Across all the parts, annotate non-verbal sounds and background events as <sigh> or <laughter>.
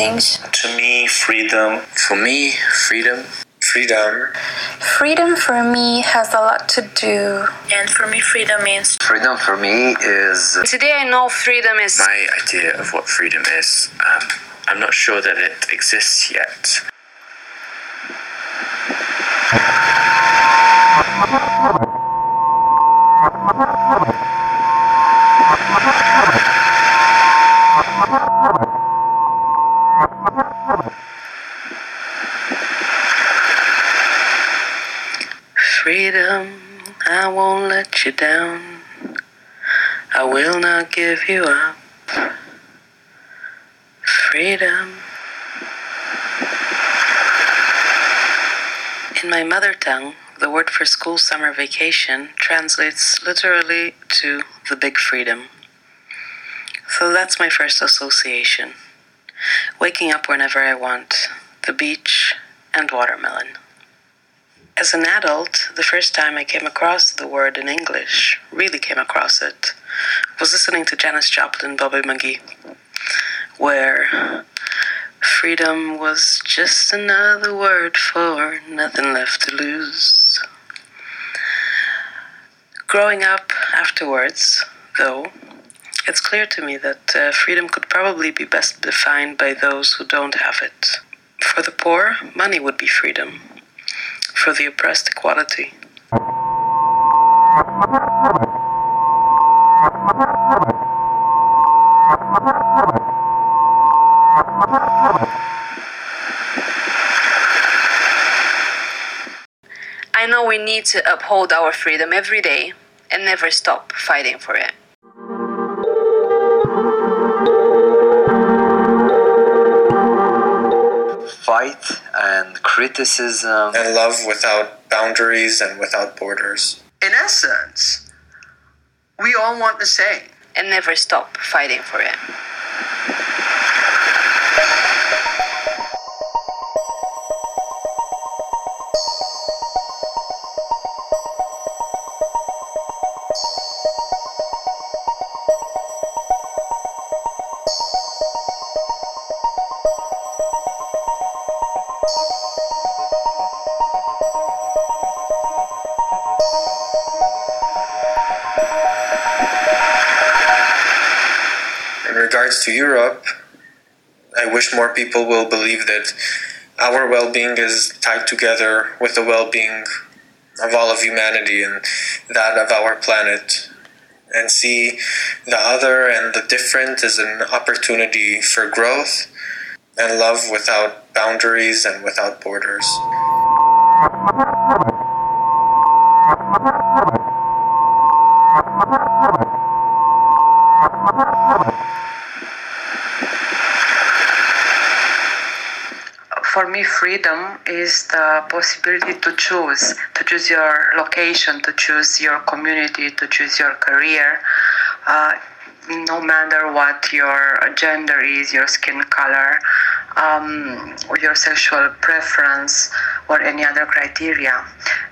things. To me, freedom. For me, freedom. Freedom. Freedom for me has a lot to do. And for me, freedom means. Freedom for me is. Today I know freedom is. My idea of what freedom is. Um, I'm not sure that it exists yet. Freedom, I won't let you down. I will not give you up. Freedom. In my mother tongue, the word for school summer vacation translates literally to the big freedom. So that's my first association. Waking up whenever I want, the beach, and watermelon. As an adult, the first time I came across the word in English, really came across it, was listening to Janis Joplin, Bobby McGee, where freedom was just another word for nothing left to lose. Growing up afterwards, though, it's clear to me that uh, freedom could probably be best defined by those who don't have it. For the poor, money would be freedom. For the oppressed, equality. I know we need to uphold our freedom every day and never stop fighting for it. Fight and criticism. And love without boundaries and without borders. In essence, we all want the same. And never stop fighting for it. More people will believe that our well being is tied together with the well being of all of humanity and that of our planet, and see the other and the different as an opportunity for growth and love without boundaries and without borders. Freedom is the possibility to choose, to choose your location, to choose your community, to choose your career, uh, no matter what your gender is, your skin color, um, your sexual preference, or any other criteria.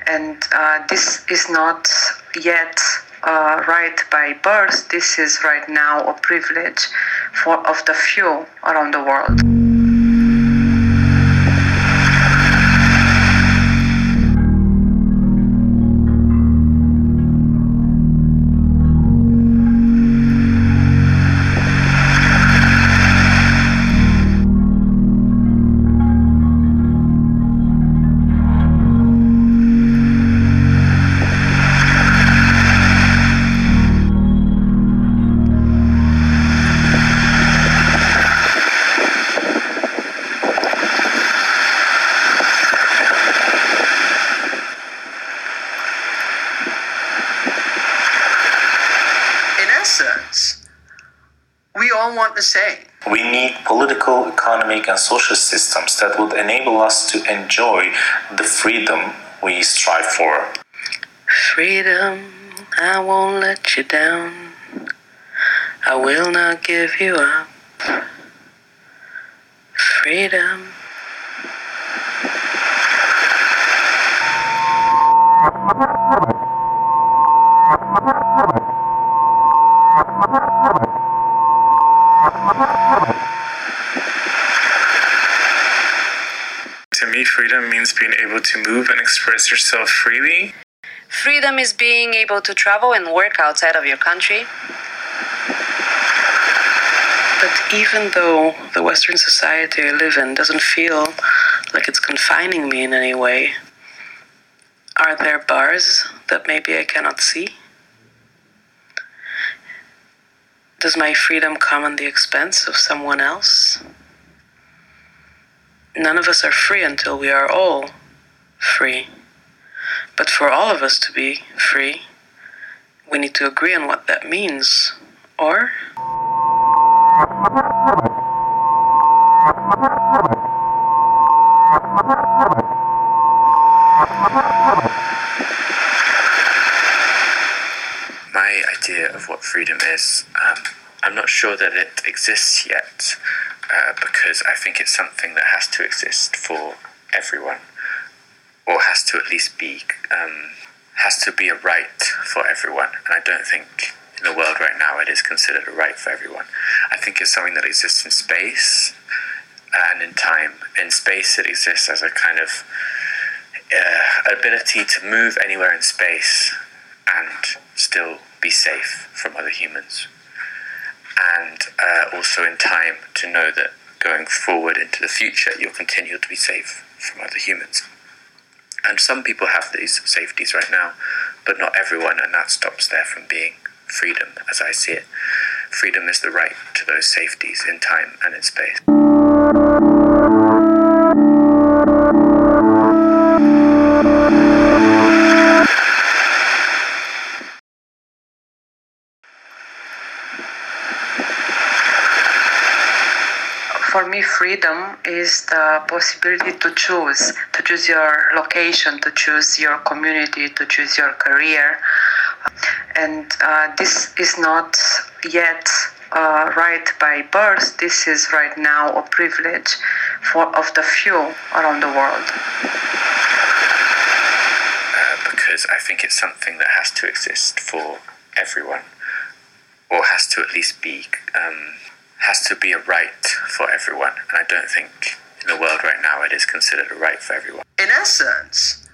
And uh, this is not yet uh, right by birth. This is right now a privilege for of the few around the world. Systems that would enable us to enjoy the freedom we strive for. Freedom, I won't let you down. I will not give you up. Freedom. Me, freedom means being able to move and express yourself freely. Freedom is being able to travel and work outside of your country. But even though the Western society I live in doesn't feel like it's confining me in any way, are there bars that maybe I cannot see? Does my freedom come at the expense of someone else? None of us are free until we are all free. But for all of us to be free, we need to agree on what that means. Or? My idea of what freedom is, um, I'm not sure that it exists yet uh, because I think it's something that has to exist for everyone, or has to at least be um, has to be a right for everyone. And I don't think in the world right now it is considered a right for everyone. I think it's something that exists in space and in time. In space, it exists as a kind of uh, ability to move anywhere in space and still be safe from other humans. And uh, also in time to know that going forward into the future, you'll continue to be safe from other humans. And some people have these safeties right now, but not everyone, and that stops there from being freedom as I see it. Freedom is the right to those safeties in time and in space. Freedom is the possibility to choose, to choose your location, to choose your community, to choose your career. And uh, this is not yet uh, right by birth. This is right now a privilege for of the few around the world. Uh, because I think it's something that has to exist for everyone, or has to at least be um, has to be a right for everyone. And I don't think in the world right now it is considered a right for everyone. In essence,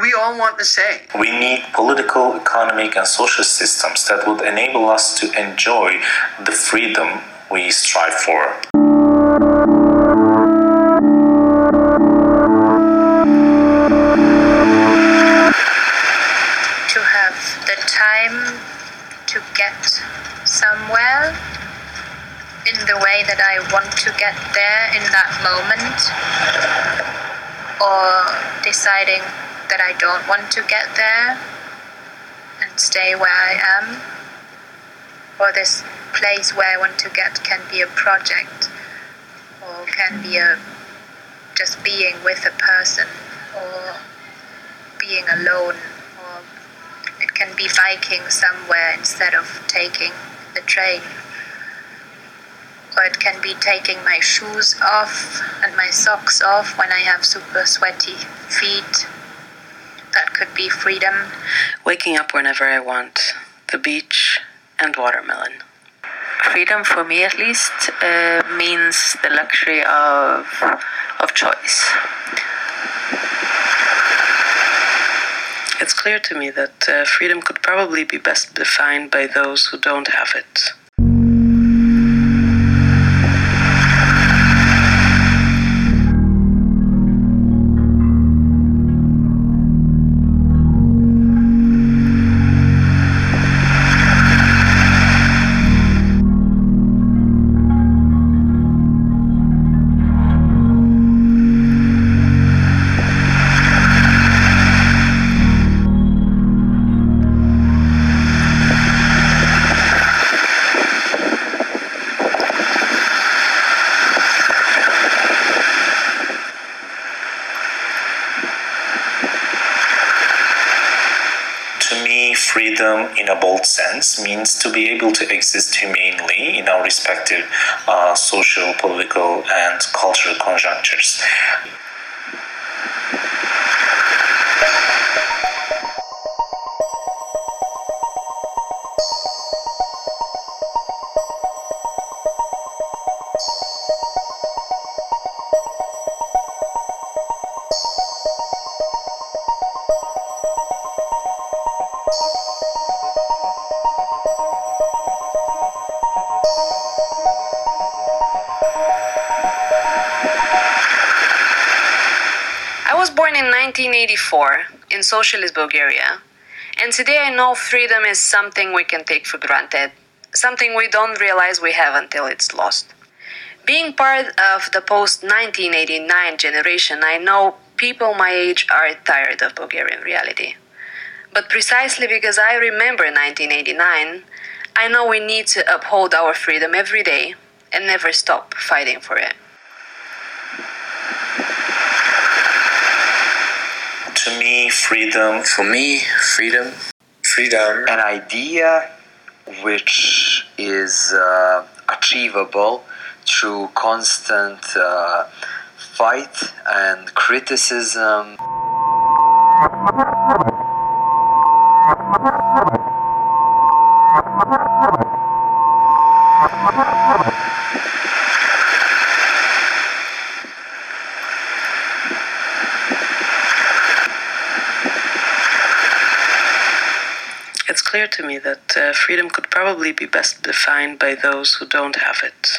we all want the same. We need political, economic, and social systems that would enable us to enjoy the freedom we strive for. To have the time to get somewhere in the way that I want to get there in that moment, or deciding that I don't want to get there and stay where I am, or this place where I want to get can be a project, or can be a just being with a person, or being alone, or it can be biking somewhere instead of taking the train. Or it can be taking my shoes off and my socks off when I have super sweaty feet. That could be freedom. Waking up whenever I want, the beach, and watermelon. Freedom, for me at least, uh, means the luxury of, of choice. It's clear to me that uh, freedom could probably be best defined by those who don't have it. Social, political, and cultural conjunctures. Socialist Bulgaria, and today I know freedom is something we can take for granted, something we don't realize we have until it's lost. Being part of the post 1989 generation, I know people my age are tired of Bulgarian reality. But precisely because I remember 1989, I know we need to uphold our freedom every day and never stop fighting for it. To me, freedom. For me, freedom. Freedom. An idea which is uh, achievable through constant uh, fight and criticism. It's clear to me that uh, freedom could probably be best defined by those who don't have it.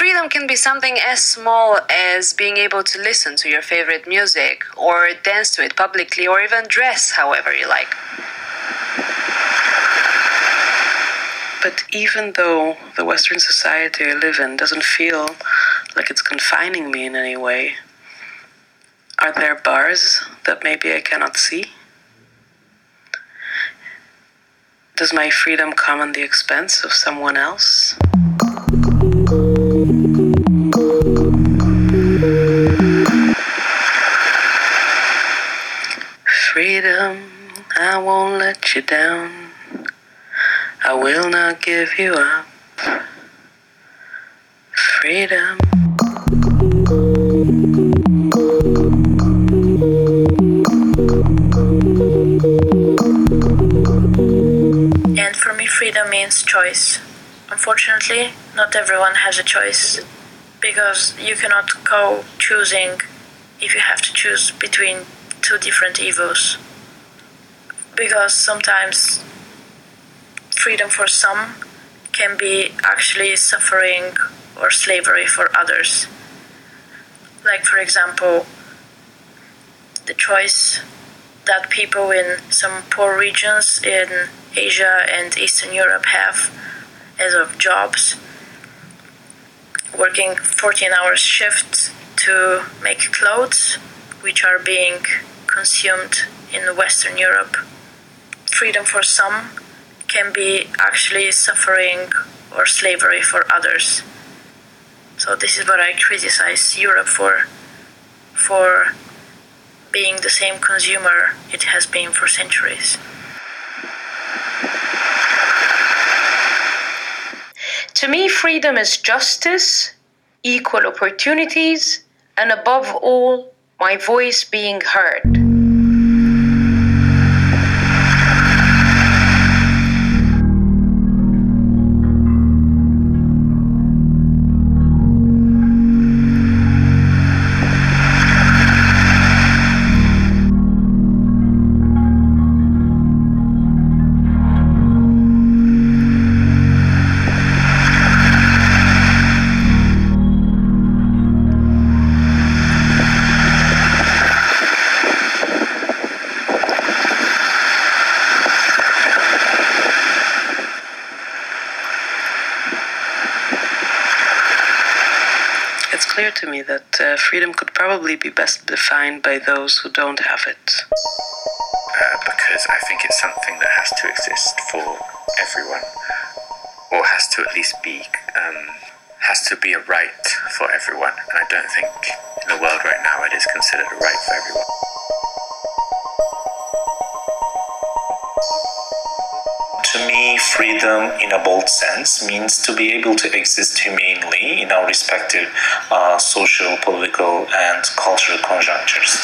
Freedom can be something as small as being able to listen to your favorite music, or dance to it publicly, or even dress however you like. But even though the Western society I live in doesn't feel like it's confining me in any way, are there bars that maybe I cannot see? Does my freedom come at the expense of someone else? Freedom, I won't let you down. I will not give you up. Freedom. And for me, freedom means choice. Unfortunately, not everyone has a choice because you cannot go choosing if you have to choose between two different evils. Because sometimes freedom for some can be actually suffering or slavery for others. Like, for example, the choice that people in some poor regions in Asia and Eastern Europe have as of jobs, working 14 hour shifts to make clothes which are being consumed in Western Europe. Freedom for some can be actually suffering or slavery for others. So this is what I criticize Europe for for being the same consumer it has been for centuries. To me, freedom is justice, equal opportunities, and above all, my voice being heard. By those who don't have it. uh, because I think it's something that has to exist for everyone, or has to at least be um, has to be a right for everyone, and I don't think in the world right now it is considered a right for everyone. To me, freedom in a bold sense means to be able to exist humanely in our respective uh, social, political, and cultural conjunctures.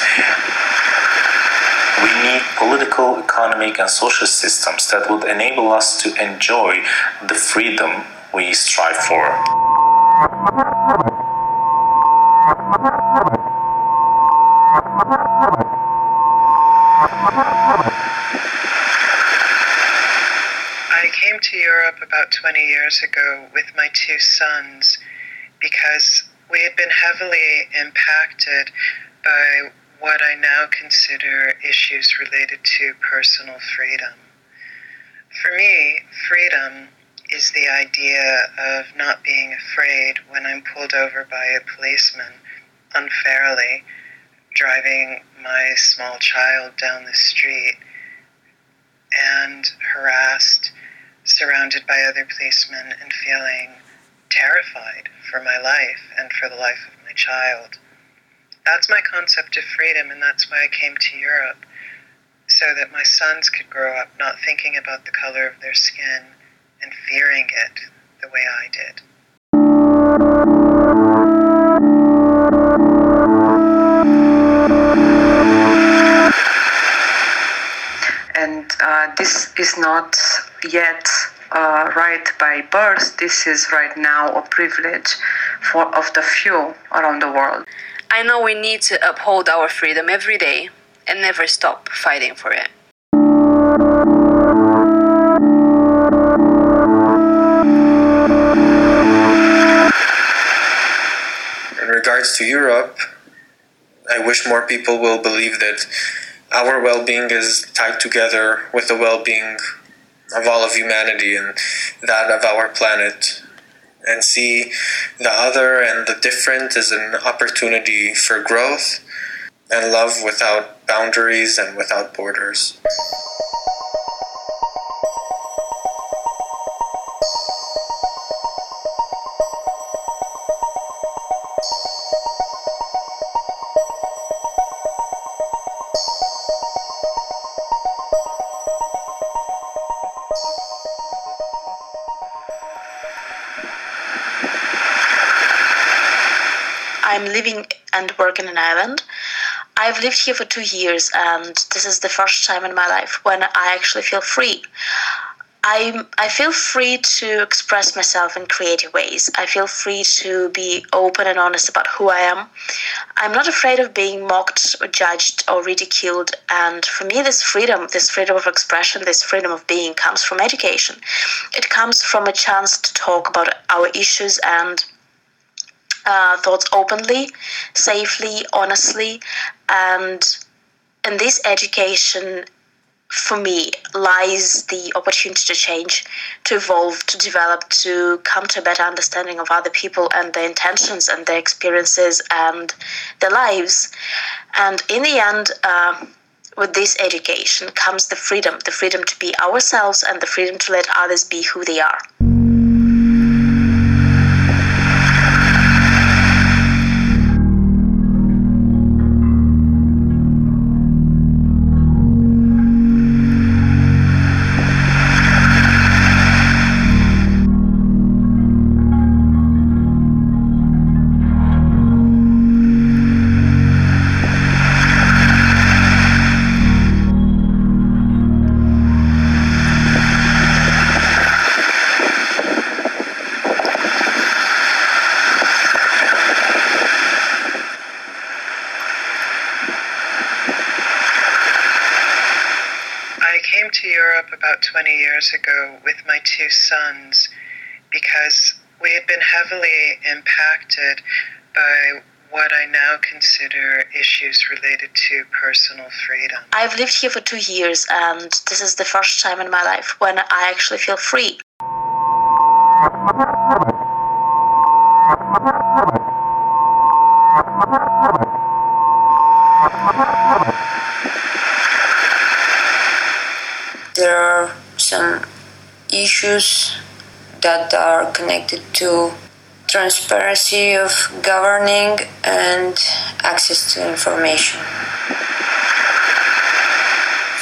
We need political, economic, and social systems that would enable us to enjoy the freedom we strive for. Came to Europe about 20 years ago with my two sons because we had been heavily impacted by what I now consider issues related to personal freedom. For me, freedom is the idea of not being afraid when I'm pulled over by a policeman unfairly driving my small child down the street and harassed, surrounded by other policemen, and feeling terrified for my life and for the life of my child. That's my concept of freedom, and that's why I came to Europe, so that my sons could grow up not thinking about the color of their skin and fearing it the way I did. and uh, this is not yet uh, right by birth. This is right now a privilege for of the few around the world. I know we need to uphold our freedom every day and never stop fighting for it. In regards to Europe, I wish more people will believe that our well being is tied together with the well being of all of humanity and that of our planet, and see the other and the different as an opportunity for growth and love without boundaries and without borders. I'm living and working in Ireland. I've lived here for two years, and this is the first time in my life when I actually feel free. I I feel free to express myself in creative ways. I feel free to be open and honest about who I am. I'm not afraid of being mocked or judged or ridiculed. And for me, this freedom, this freedom of expression, this freedom of being comes from education. It comes from a chance to talk about our issues and uh, thoughts openly, safely, honestly, and in this education, for me, lies the opportunity to change, to evolve, to develop, to come to a better understanding of other people and their intentions and their experiences and their lives. And in the end, uh, with this education comes the freedom the freedom to be ourselves and the freedom to let others be who they are. I came to Europe about 20 years ago with my two sons because we had been heavily impacted by what I now consider issues related to personal freedom. I've lived here for two years, and this is the first time in my life when I actually feel free. Issues that are connected to transparency of governing and access to information.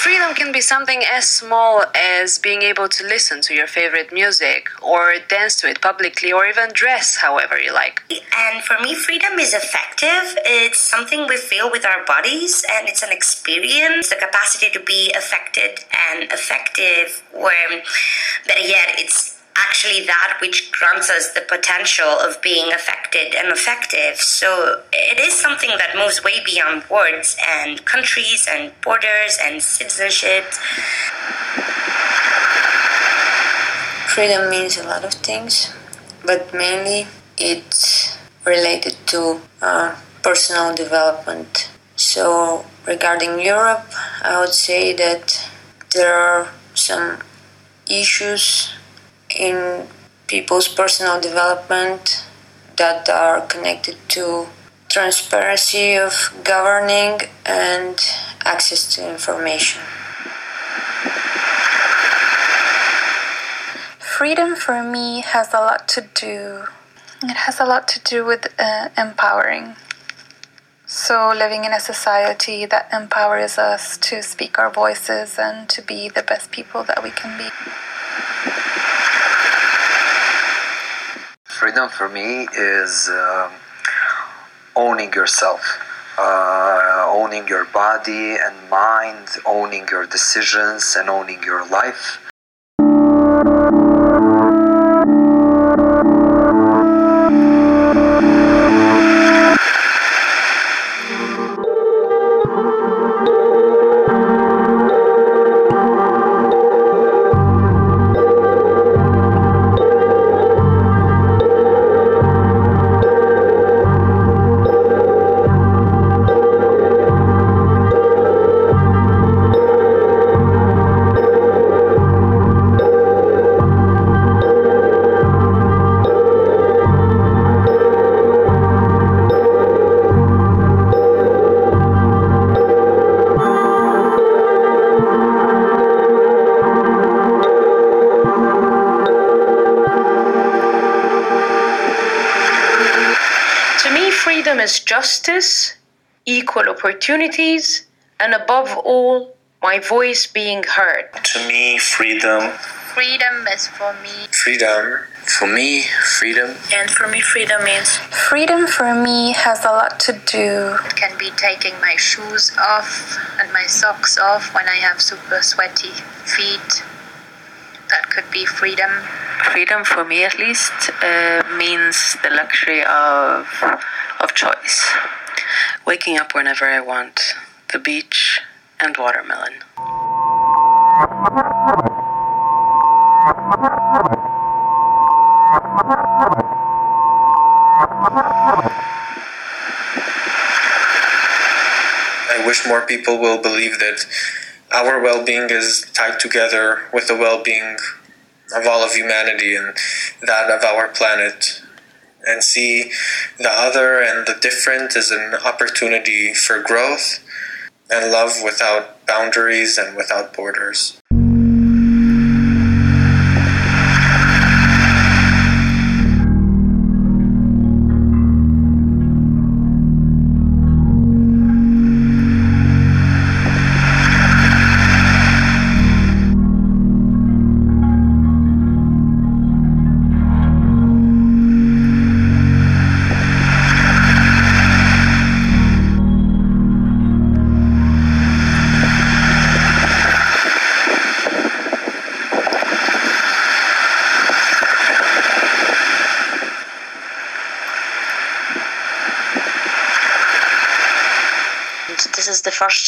Freedom can be something as small as being able to listen to your favorite music, or dance to it publicly, or even dress however you like. And for me, freedom is effective. It's something we feel with our bodies, and it's an experience. The capacity to be affected and effective, where, better yet, it's actually that which grants us the potential of being affected and effective. So it is something that moves way beyond words and countries and borders and citizenships. Freedom means a lot of things, but mainly it's related to uh, personal development. So, regarding Europe, I would say that there are some issues in people's personal development that are connected to transparency of governing and access to information. Freedom for me has a lot to do. It has a lot to do with uh, empowering. So, living in a society that empowers us to speak our voices and to be the best people that we can be. Freedom for me is um, owning yourself, uh, owning your body and mind, owning your decisions, and owning your life. Justice, equal opportunities, and above all, my voice being heard. To me, freedom. Freedom is for me. Freedom. For me, freedom. And for me, freedom means. Freedom for me has a lot to do. It can be taking my shoes off and my socks off when I have super sweaty feet. That could be freedom. Freedom for me, at least, uh, means the luxury of of choice. Waking up whenever I want, the beach, and watermelon. I wish more people will believe that our well being is tied together with the well being of all of humanity and that of our planet and see the other and the different as an opportunity for growth and love without boundaries and without borders.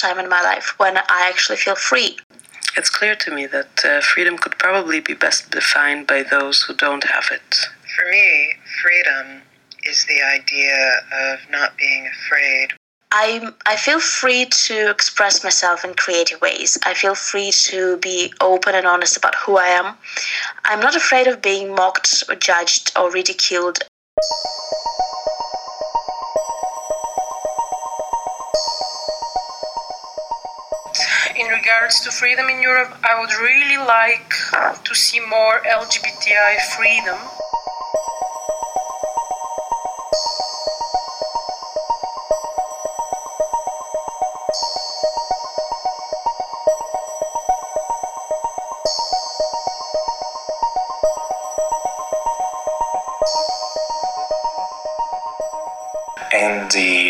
Time in my life when I actually feel free. It's clear to me that uh, freedom could probably be best defined by those who don't have it. For me, freedom is the idea of not being afraid. I I feel free to express myself in creative ways. I feel free to be open and honest about who I am. I'm not afraid of being mocked or judged or ridiculed. in regards to freedom in Europe, I would really like to see more LGBTI freedom. And the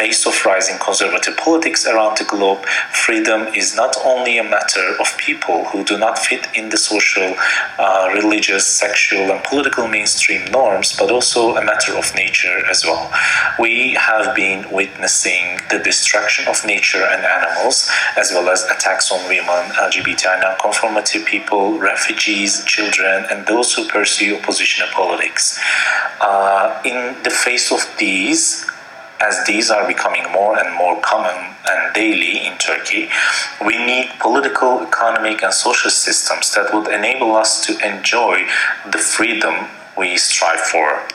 face of rising conservative politics around the globe, freedom is not only a matter of people who do not fit in the social, uh, religious, sexual, and political mainstream norms, but also a matter of nature as well. We have been witnessing the destruction of nature and animals, as well as attacks on women, LGBTI non-conformity people, refugees, children, and those who pursue oppositional politics. Uh, in the face of these, as these are becoming more and more common and daily in Turkey, we need political, economic, and social systems that would enable us to enjoy the freedom we strive for.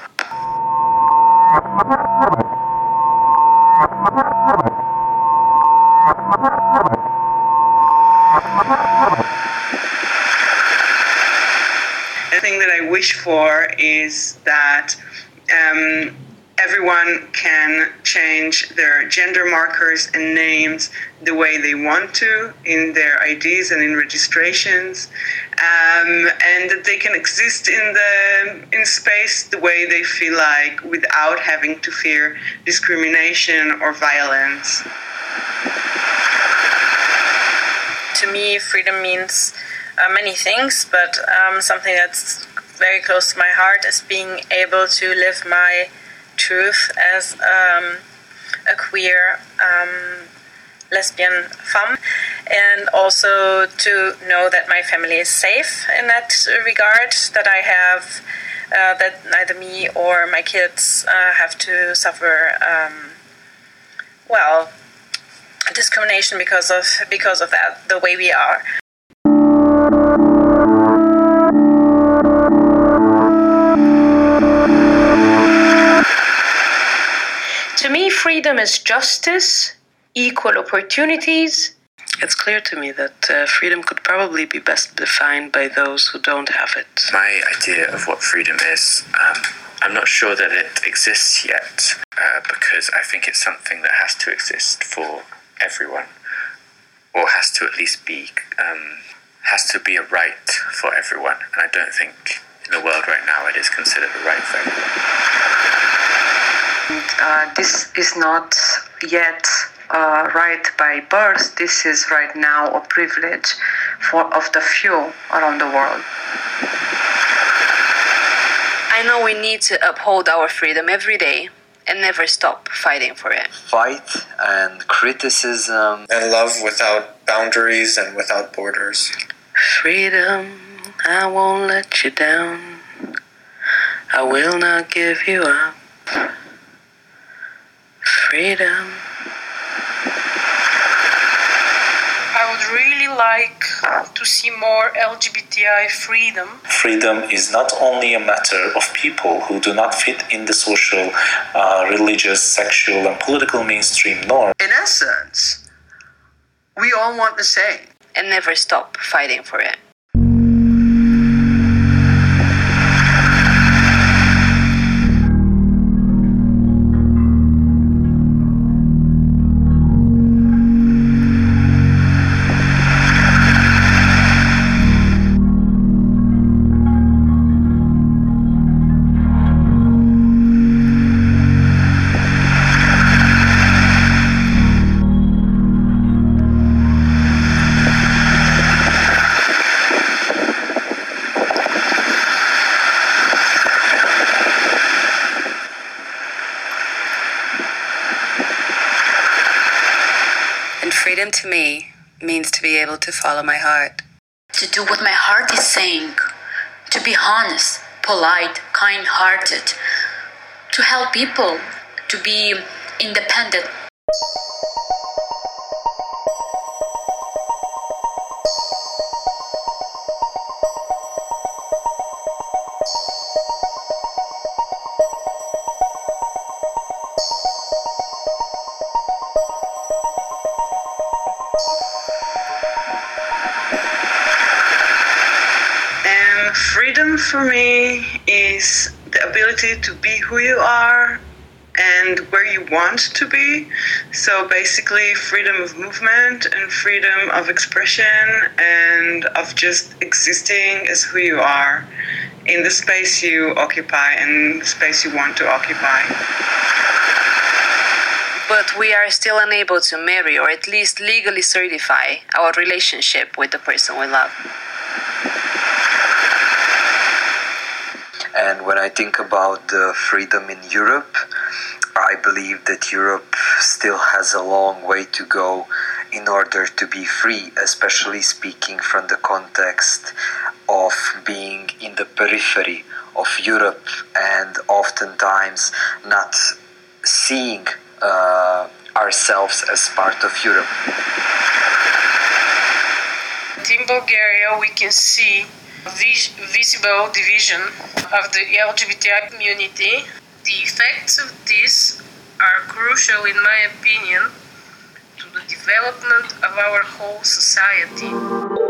The thing that I wish for is that um, everyone can change their gender markers and names the way they want to in their IDs and in registrations, um, and that they can exist in the in space the way they feel like without having to fear discrimination or violence. To me, freedom means uh, many things, but um, something that's very close to my heart is being able to live my truth as um, a queer um, lesbian femme, and also to know that my family is safe in that regard, that I have. Uh, that neither me or my kids uh, have to suffer, um, well, discrimination because of because of that, the way we are. Freedom is justice, equal opportunities. It's clear to me that uh, freedom could probably be best defined by those who don't have it. My idea of what freedom is, um, I'm not sure that it exists yet uh, because I think it's something that has to exist for everyone, or has to at least be um, has to be a right for everyone. And I don't think in the world right now it is considered a right for everyone. Uh, this is not yet uh, right by birth. This is right now a privilege for of the few around the world. I know we need to uphold our freedom every day and never stop fighting for it. Fight and criticism. And love without boundaries and without borders. Freedom, I won't let you down. I will not give you up. Freedom. I would really like to see more LGBTI freedom. Freedom is not only a matter of people who do not fit in the social, uh, religious, sexual, and political mainstream norms. In essence, we all want the same. And never stop fighting for it. Follow my heart. to do what my heart is saying, to be honest, polite, kind hearted, to help people, to be independent. For me is the ability to be who you are and where you want to be. So basically, freedom of movement and freedom of expression and of just existing as who you are in the space you occupy and the space you want to occupy. but we are still unable to marry or at least legally certify our relationship with the person we love. And when I think about the freedom in Europe, I believe that Europe still has a long way to go in order to be free, especially speaking from the context of being in the periphery of Europe and oftentimes not seeing uh, ourselves as part of Europe. In Bulgaria, we can see vis- visible division of the LGBTI community. The effects of this are crucial, in my opinion, to the development of our whole society.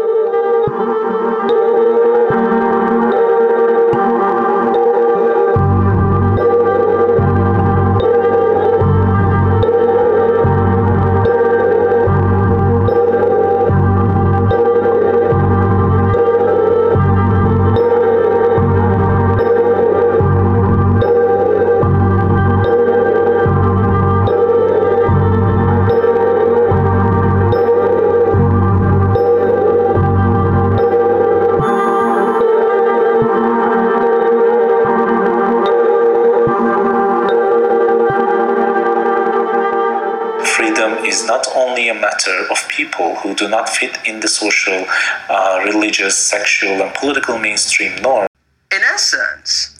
And political mainstream norm. In essence,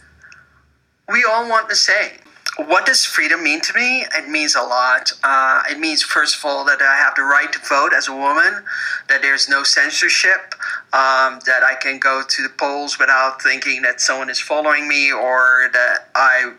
we all want the same. What does freedom mean to me? It means a lot. Uh, it means, first of all, that I have the right to vote as a woman, that there's no censorship, um, that I can go to the polls without thinking that someone is following me or that I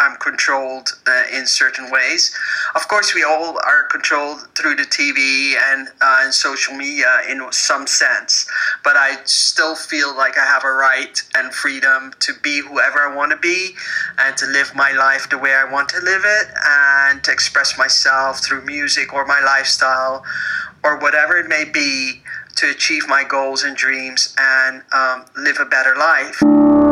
I'm controlled uh, in certain ways. Of course, we all are controlled through the TV and, uh, and social media in some sense, but I still feel like I have a right and freedom to be whoever I want to be and to live my life the way I want to live it and to express myself through music or my lifestyle or whatever it may be to achieve my goals and dreams and um, live a better life.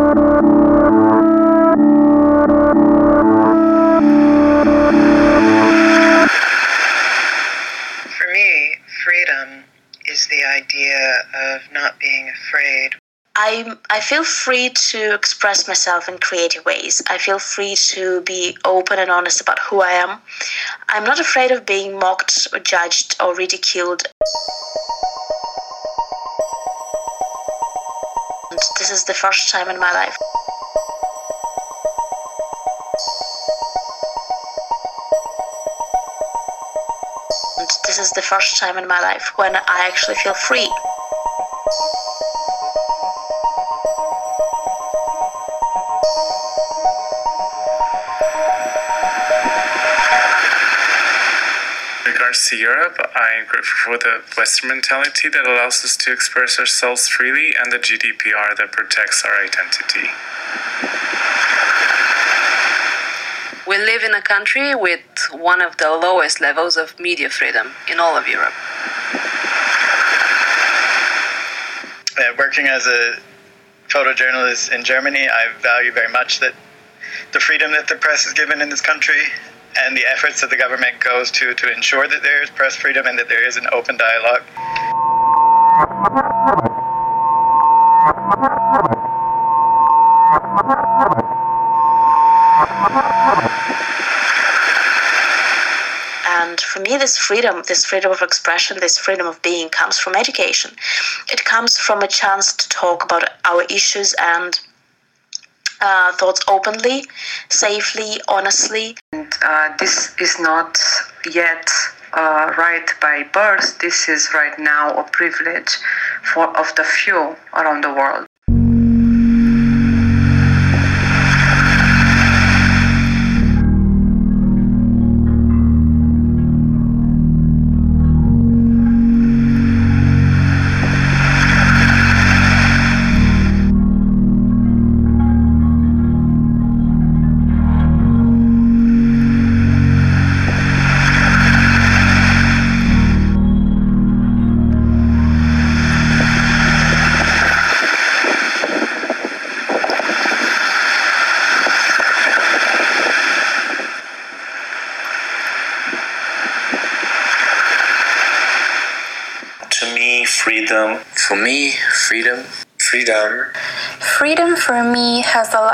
Is the idea of not being afraid. I I feel free to express myself in creative ways. I feel free to be open and honest about who I am. I'm not afraid of being mocked or judged or ridiculed. This is the first time in my life. The first time in my life when I actually feel free. Regards to Europe, I am grateful for the Western mentality that allows us to express ourselves freely and the GDPR that protects our identity. We live in a country with one of the lowest levels of media freedom in all of Europe. Uh, working as a photojournalist in Germany, I value very much that the freedom that the press is given in this country and the efforts that the government goes to to ensure that there is press freedom and that there is an open dialogue. This freedom, this freedom of expression, this freedom of being comes from education. It comes from a chance to talk about our issues and uh, thoughts openly, safely, honestly. And uh, this is not yet uh, right by birth. This is right now a privilege for of the few around the world.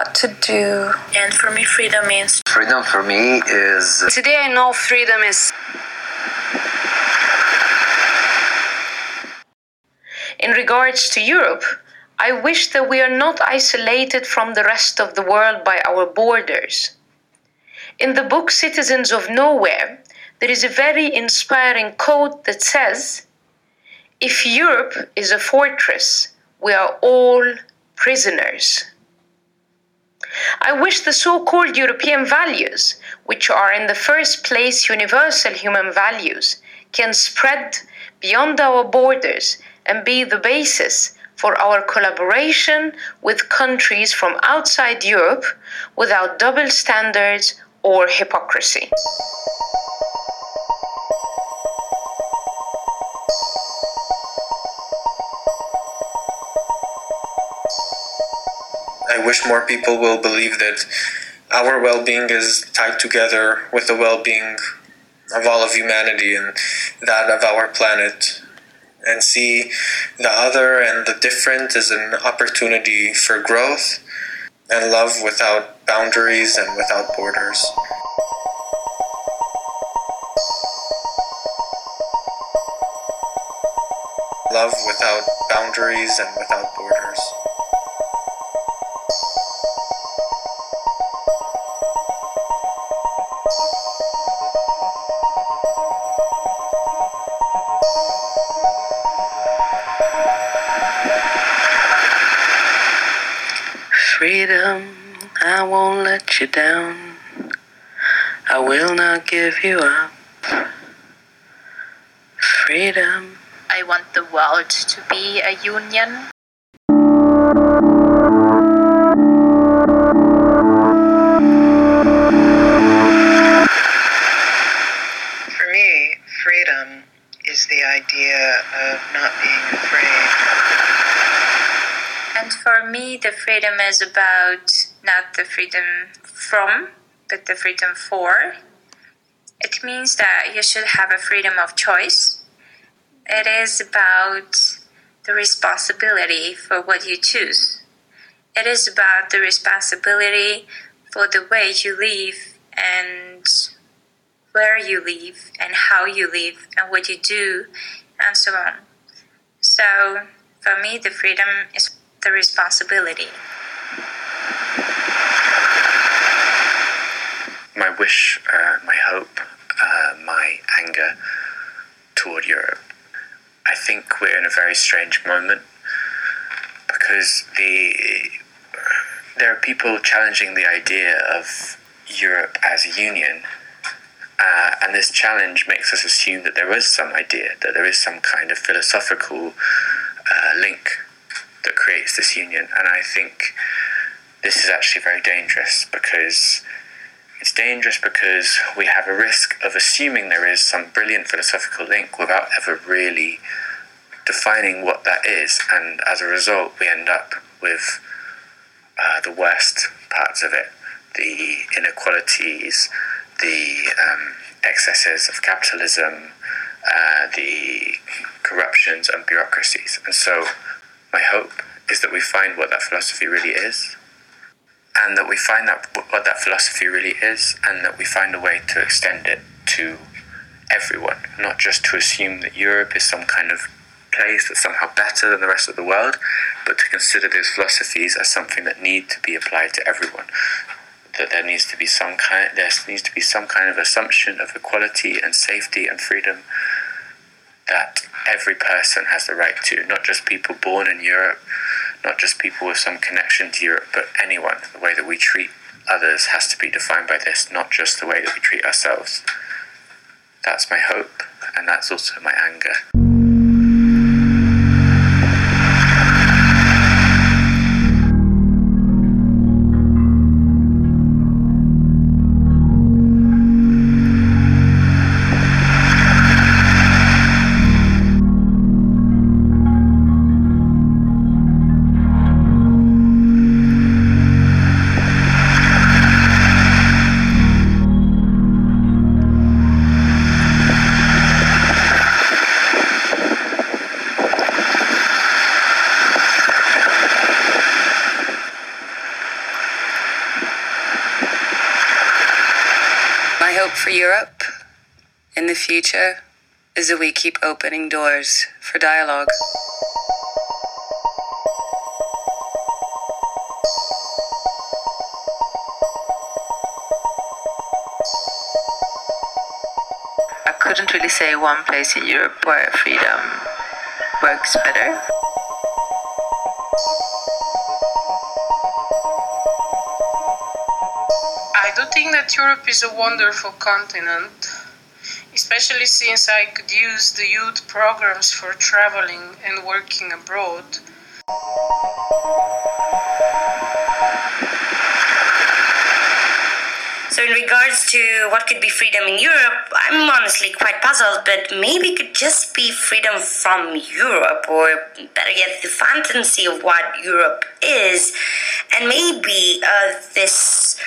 Lot to do. And for me, freedom means. Freedom for me is. Today I know freedom is. In regards to Europe, I wish that we are not isolated from the rest of the world by our borders. In the book Citizens of Nowhere, there is a very inspiring quote that says If Europe is a fortress, we are all prisoners. I wish the so called European values, which are in the first place universal human values, can spread beyond our borders and be the basis for our collaboration with countries from outside Europe without double standards or hypocrisy. I wish more people will believe that our well being is tied together with the well being of all of humanity and that of our planet, and see the other and the different as an opportunity for growth and love without boundaries and without borders. Love without boundaries and without borders. Freedom, I won't let you down. I will not give you up. Freedom. I want the world to be a union. Freedom is about not the freedom from, but the freedom for. It means that you should have a freedom of choice. It is about the responsibility for what you choose. It is about the responsibility for the way you live and where you live and how you live and what you do and so on. So for me, the freedom is the responsibility. My wish, uh, my hope, uh, my anger toward Europe. I think we're in a very strange moment because the there are people challenging the idea of Europe as a union, uh, and this challenge makes us assume that there is some idea, that there is some kind of philosophical uh, link that creates this union. And I think this is actually very dangerous because it's dangerous because we have a risk of assuming there is some brilliant philosophical link without ever really defining what that is. And as a result, we end up with uh, the worst parts of it the inequalities, the um, excesses of capitalism, uh, the corruptions and bureaucracies. And so, my hope is that we find what that philosophy really is, and that we find that what that philosophy really is, and that we find a way to extend it to everyone, not just to assume that Europe is some kind of place that's somehow better than the rest of the world, but to consider those philosophies as something that need to be applied to everyone. That there needs to be some kind there needs to be some kind of assumption of equality and safety and freedom that every person has the right to, not just people born in Europe, not just people with some connection to Europe, but anyone. The way that we treat others has to be defined by this, not just the way that we treat ourselves. That's my hope, and that's also my anger. Is that we keep opening doors for dialogue. I couldn't really say one place in Europe where freedom works better. I don't think that Europe is a wonderful continent, especially since I could use the youth programs for traveling and working abroad. So, in regards to what could be freedom in Europe, I'm honestly quite puzzled, but maybe it could just be freedom from Europe, or better yet, the fantasy of what Europe is. And maybe uh, this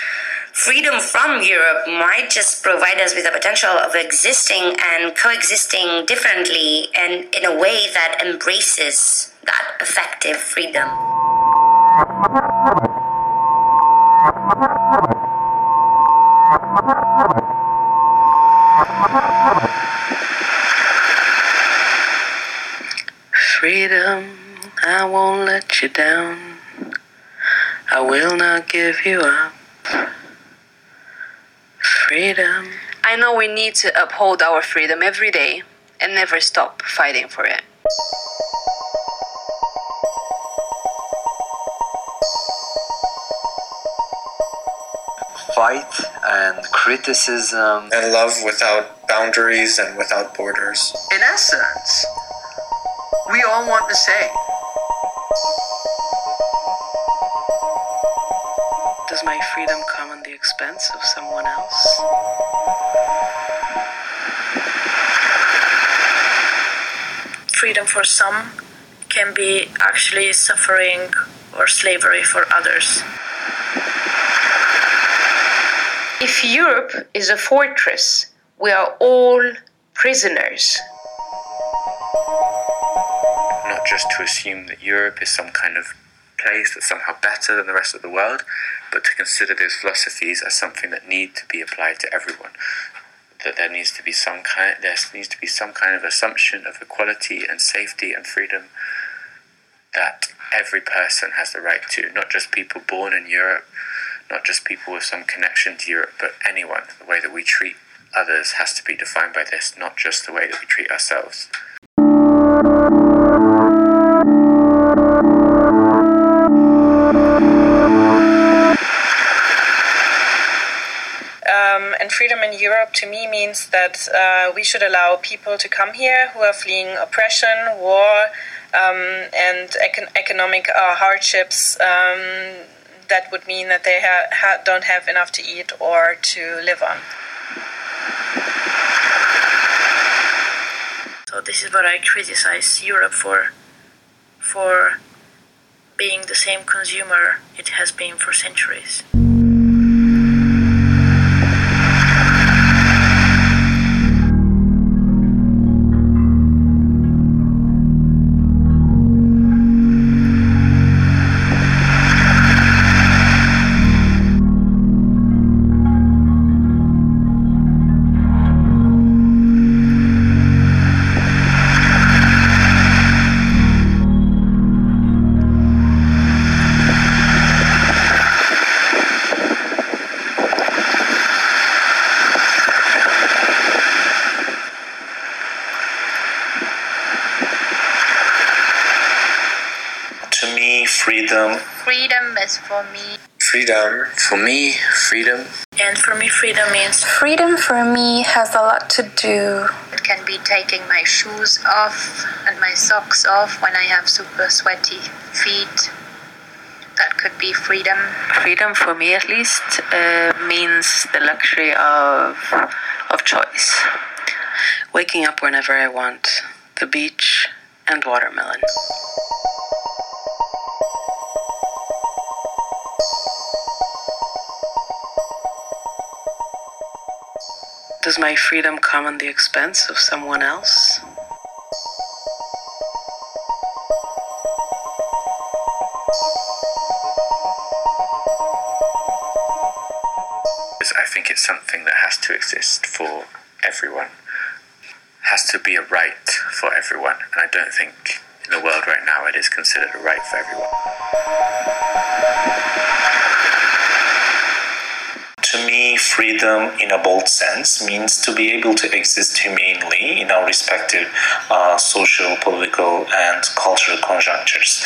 freedom from Europe might just provide us with the potential of existing and coexisting differently and in a way that embraces that effective freedom. Freedom, I won't let you down. I will not give you up. Freedom. I know we need to uphold our freedom every day and never stop fighting for it. Fight and criticism. And love without boundaries and without borders. In essence, we all want the same. Does my freedom come at the expense of someone else? Freedom for some can be actually suffering or slavery for others. If Europe is a fortress, we are all prisoners. Not just to assume that Europe is some kind of place that's somehow better than the rest of the world, but to consider those philosophies as something that need to be applied to everyone. That there needs to be some kind there needs to be some kind of assumption of equality and safety and freedom that every person has the right to, not just people born in Europe, not just people with some connection to Europe, but anyone. The way that we treat others has to be defined by this, not just the way that we treat ourselves. Europe to me means that uh, we should allow people to come here who are fleeing oppression, war, um, and econ- economic uh, hardships. Um, that would mean that they ha- ha- don't have enough to eat or to live on. So this is what I criticize Europe for, for being the same consumer it has been for centuries. Freedom. For me, freedom. And for me, freedom means Freedom for me has a lot to do. It can be taking my shoes off and my socks off when I have super sweaty feet. That could be freedom. Freedom, for me at least, uh, means the luxury of of choice. Waking up whenever I want, the beach, and watermelon. Does my freedom come at the expense of someone else? I think it's something that has to exist for everyone. Has to be a right for everyone, and I don't think in the world right now it is considered a right for everyone. To me, freedom in a bold sense means to be able to exist humanely in our respective uh, social, political, and cultural conjunctures.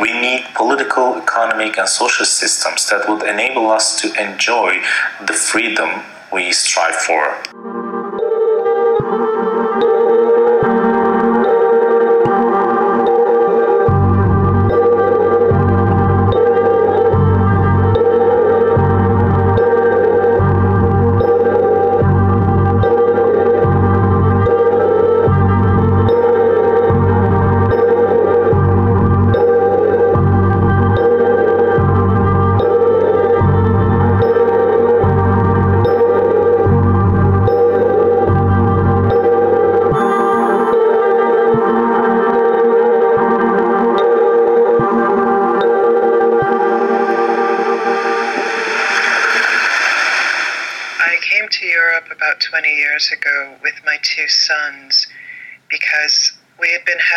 We need political, economic, and social systems that would enable us to enjoy the freedom we strive for.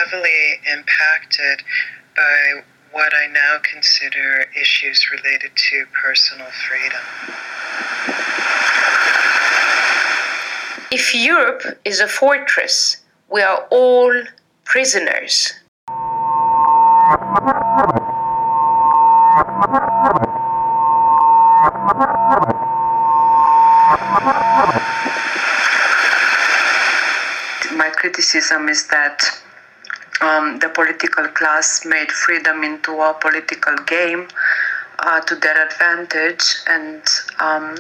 Heavily impacted by what I now consider issues related to personal freedom. If Europe is a fortress, we are all prisoners. My criticism is that um, the political class made freedom into a political game uh, to their advantage, and um,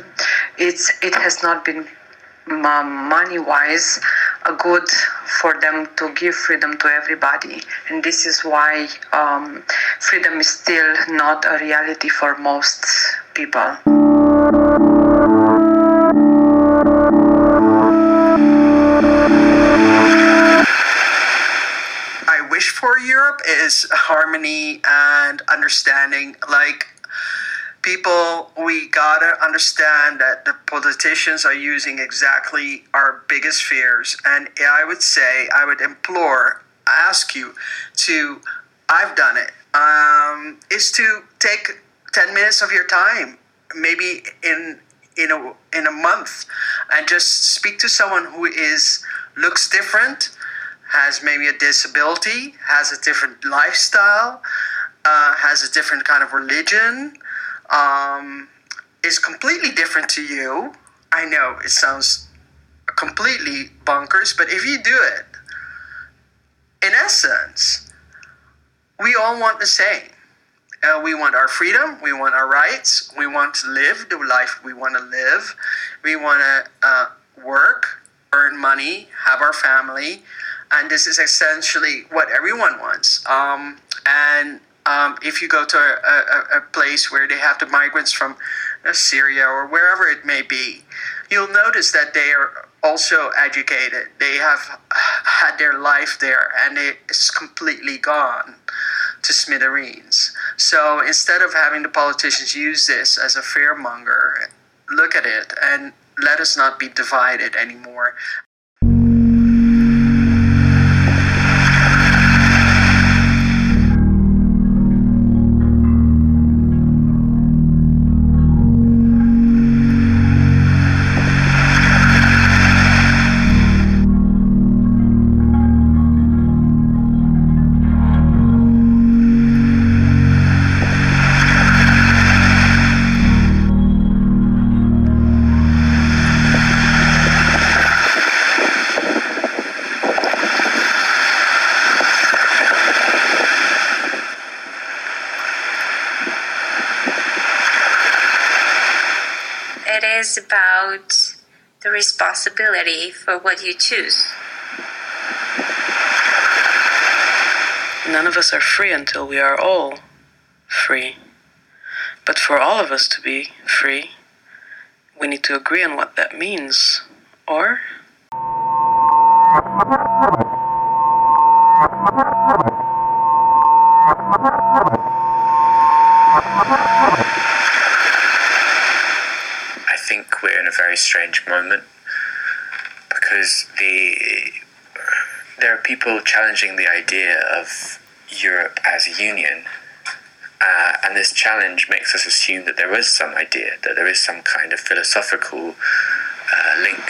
it's it has not been money wise good for them to give freedom to everybody, and this is why um, freedom is still not a reality for most people. Europe is harmony and understanding. Like, people, we gotta understand that the politicians are using exactly our biggest fears. And I would say, I would implore, ask you to, I've done it, um, is to take 10 minutes of your time, maybe in in a in a month and just speak to someone who is looks different has maybe a disability, has a different lifestyle, uh, has a different kind of religion, um, is completely different to you. I know it sounds completely bonkers, but if you do it, in essence, we all want the same. Uh, we want our freedom, we want our rights, we want to live the life we want to live, we want to uh, work, earn money, have our family, and this is essentially what everyone wants. Um, and um, if you go to a, a, a, place where they have the migrants from uh, Syria or wherever it may be, you'll notice that they are also educated. They have had their life there, and it's completely gone to smithereens. So instead of having the politicians use this as a fearmonger, look at it and let us not be divided anymore. Responsibility for what you choose. None of us are free until we are all free. But for all of us to be free, we need to agree on what that means. Or I think we're in a very strange moment because the there are people challenging the idea of Europe as a union, uh, and this challenge makes us assume that there is some idea, that there is some kind of philosophical uh, link.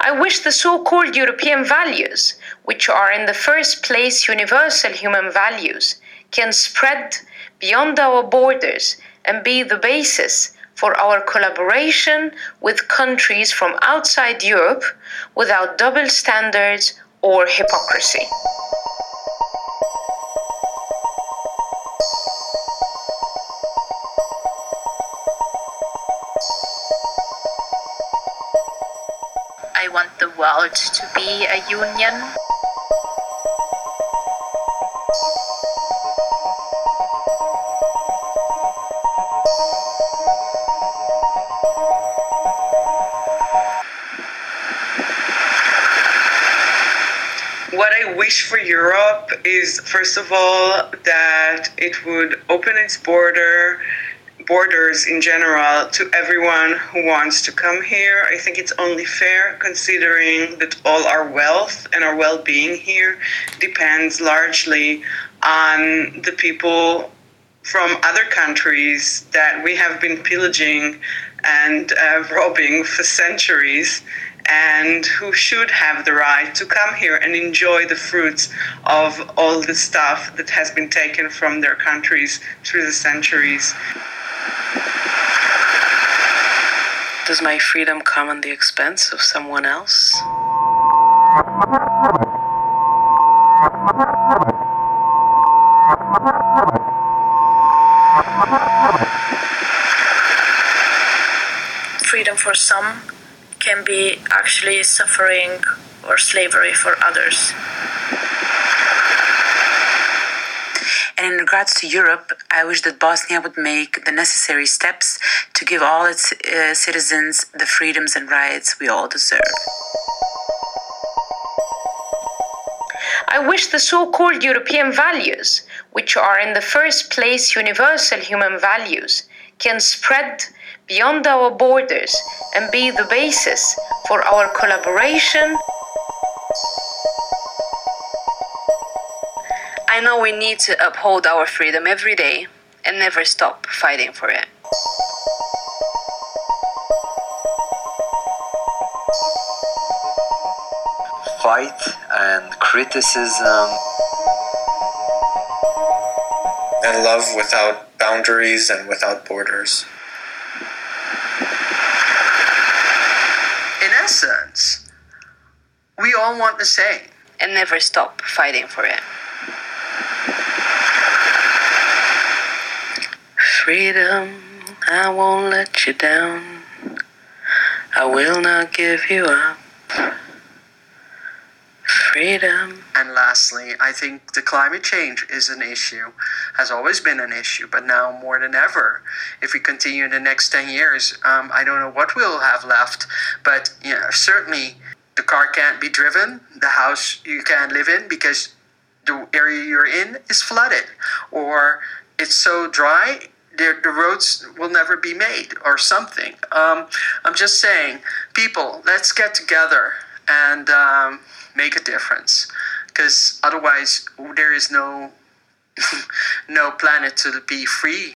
I wish the so called European values, which are in the first place universal human values, can spread beyond our borders and be the basis for our collaboration with countries from outside Europe without double standards or hypocrisy. I want the world to be a union. What I wish for Europe is, first of all, that it would open its border borders in general to everyone who wants to come here. I think it's only fair considering that all our wealth and our well-being here depends largely on the people from other countries that we have been pillaging and uh, robbing for centuries and who should have the right to come here and enjoy the fruits of all the stuff that has been taken from their countries through the centuries. Does my freedom come at the expense of someone else? Freedom for some can be actually suffering or slavery for others. And in regards to Europe, I wish that Bosnia would make the necessary steps to give all its uh, citizens the freedoms and rights we all deserve. I wish the so called European values, which are in the first place universal human values, can spread beyond our borders and be the basis for our collaboration. I know we need to uphold our freedom every day and never stop fighting for it. Fight and criticism. And love without boundaries and without borders. Essence, we all want the same. And never stop fighting for it. Freedom, I won't let you down. I will not give you up. Freedom. And lastly, I think the climate change is an issue, has always been an issue, but now more than ever. If we continue in the next 10 years, um, I don't know what we'll have left, but yeah, certainly the car can't be driven, the house you can't live in because the area you're in is flooded, or it's so dry the, the roads will never be made or something. Um, I'm just saying, people, let's get together and um, make a difference because otherwise there is no <laughs> no planet to be free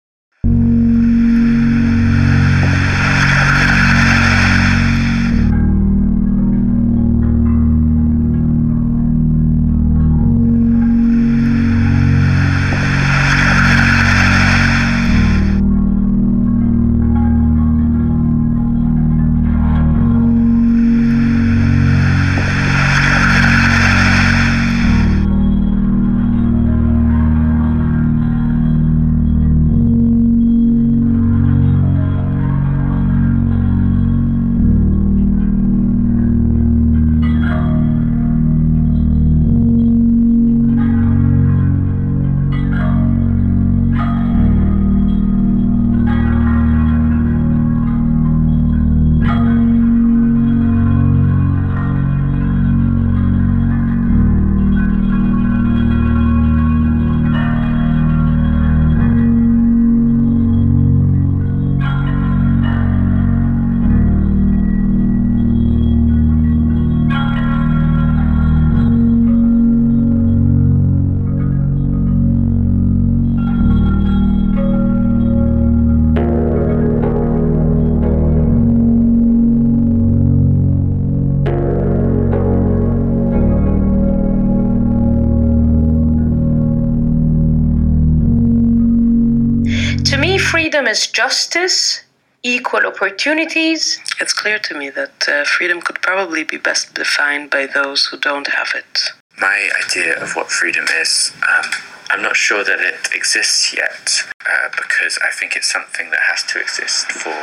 justice, equal opportunities. It's clear to me that uh, freedom could probably be best defined by those who don't have it. My idea of what freedom is, um, I'm not sure that it exists yet uh, because I think it's something that has to exist for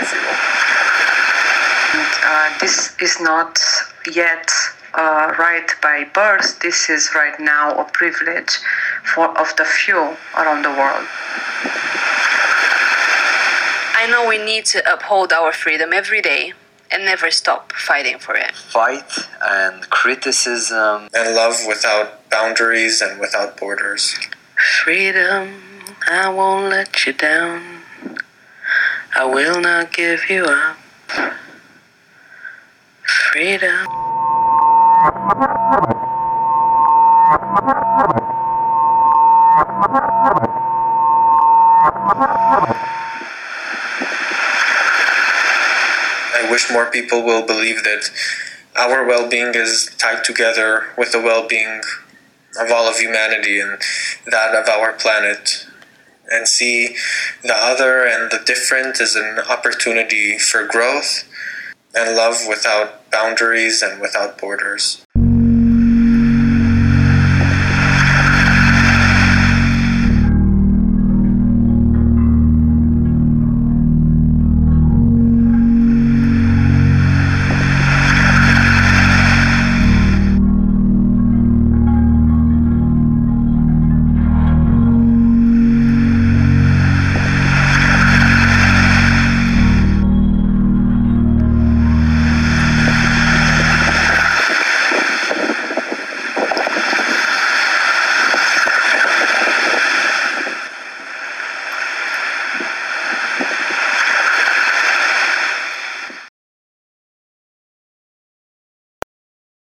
everyone. Uh, this is not yet uh, right by birth. This is right now a privilege for of the few around the world. I know we need to uphold our freedom every day and never stop fighting for it. Fight and criticism. And love without boundaries and without borders. Freedom, I won't let you down. I will not give you up. Freedom. More people will believe that our well being is tied together with the well being of all of humanity and that of our planet, and see the other and the different as an opportunity for growth and love without boundaries and without borders.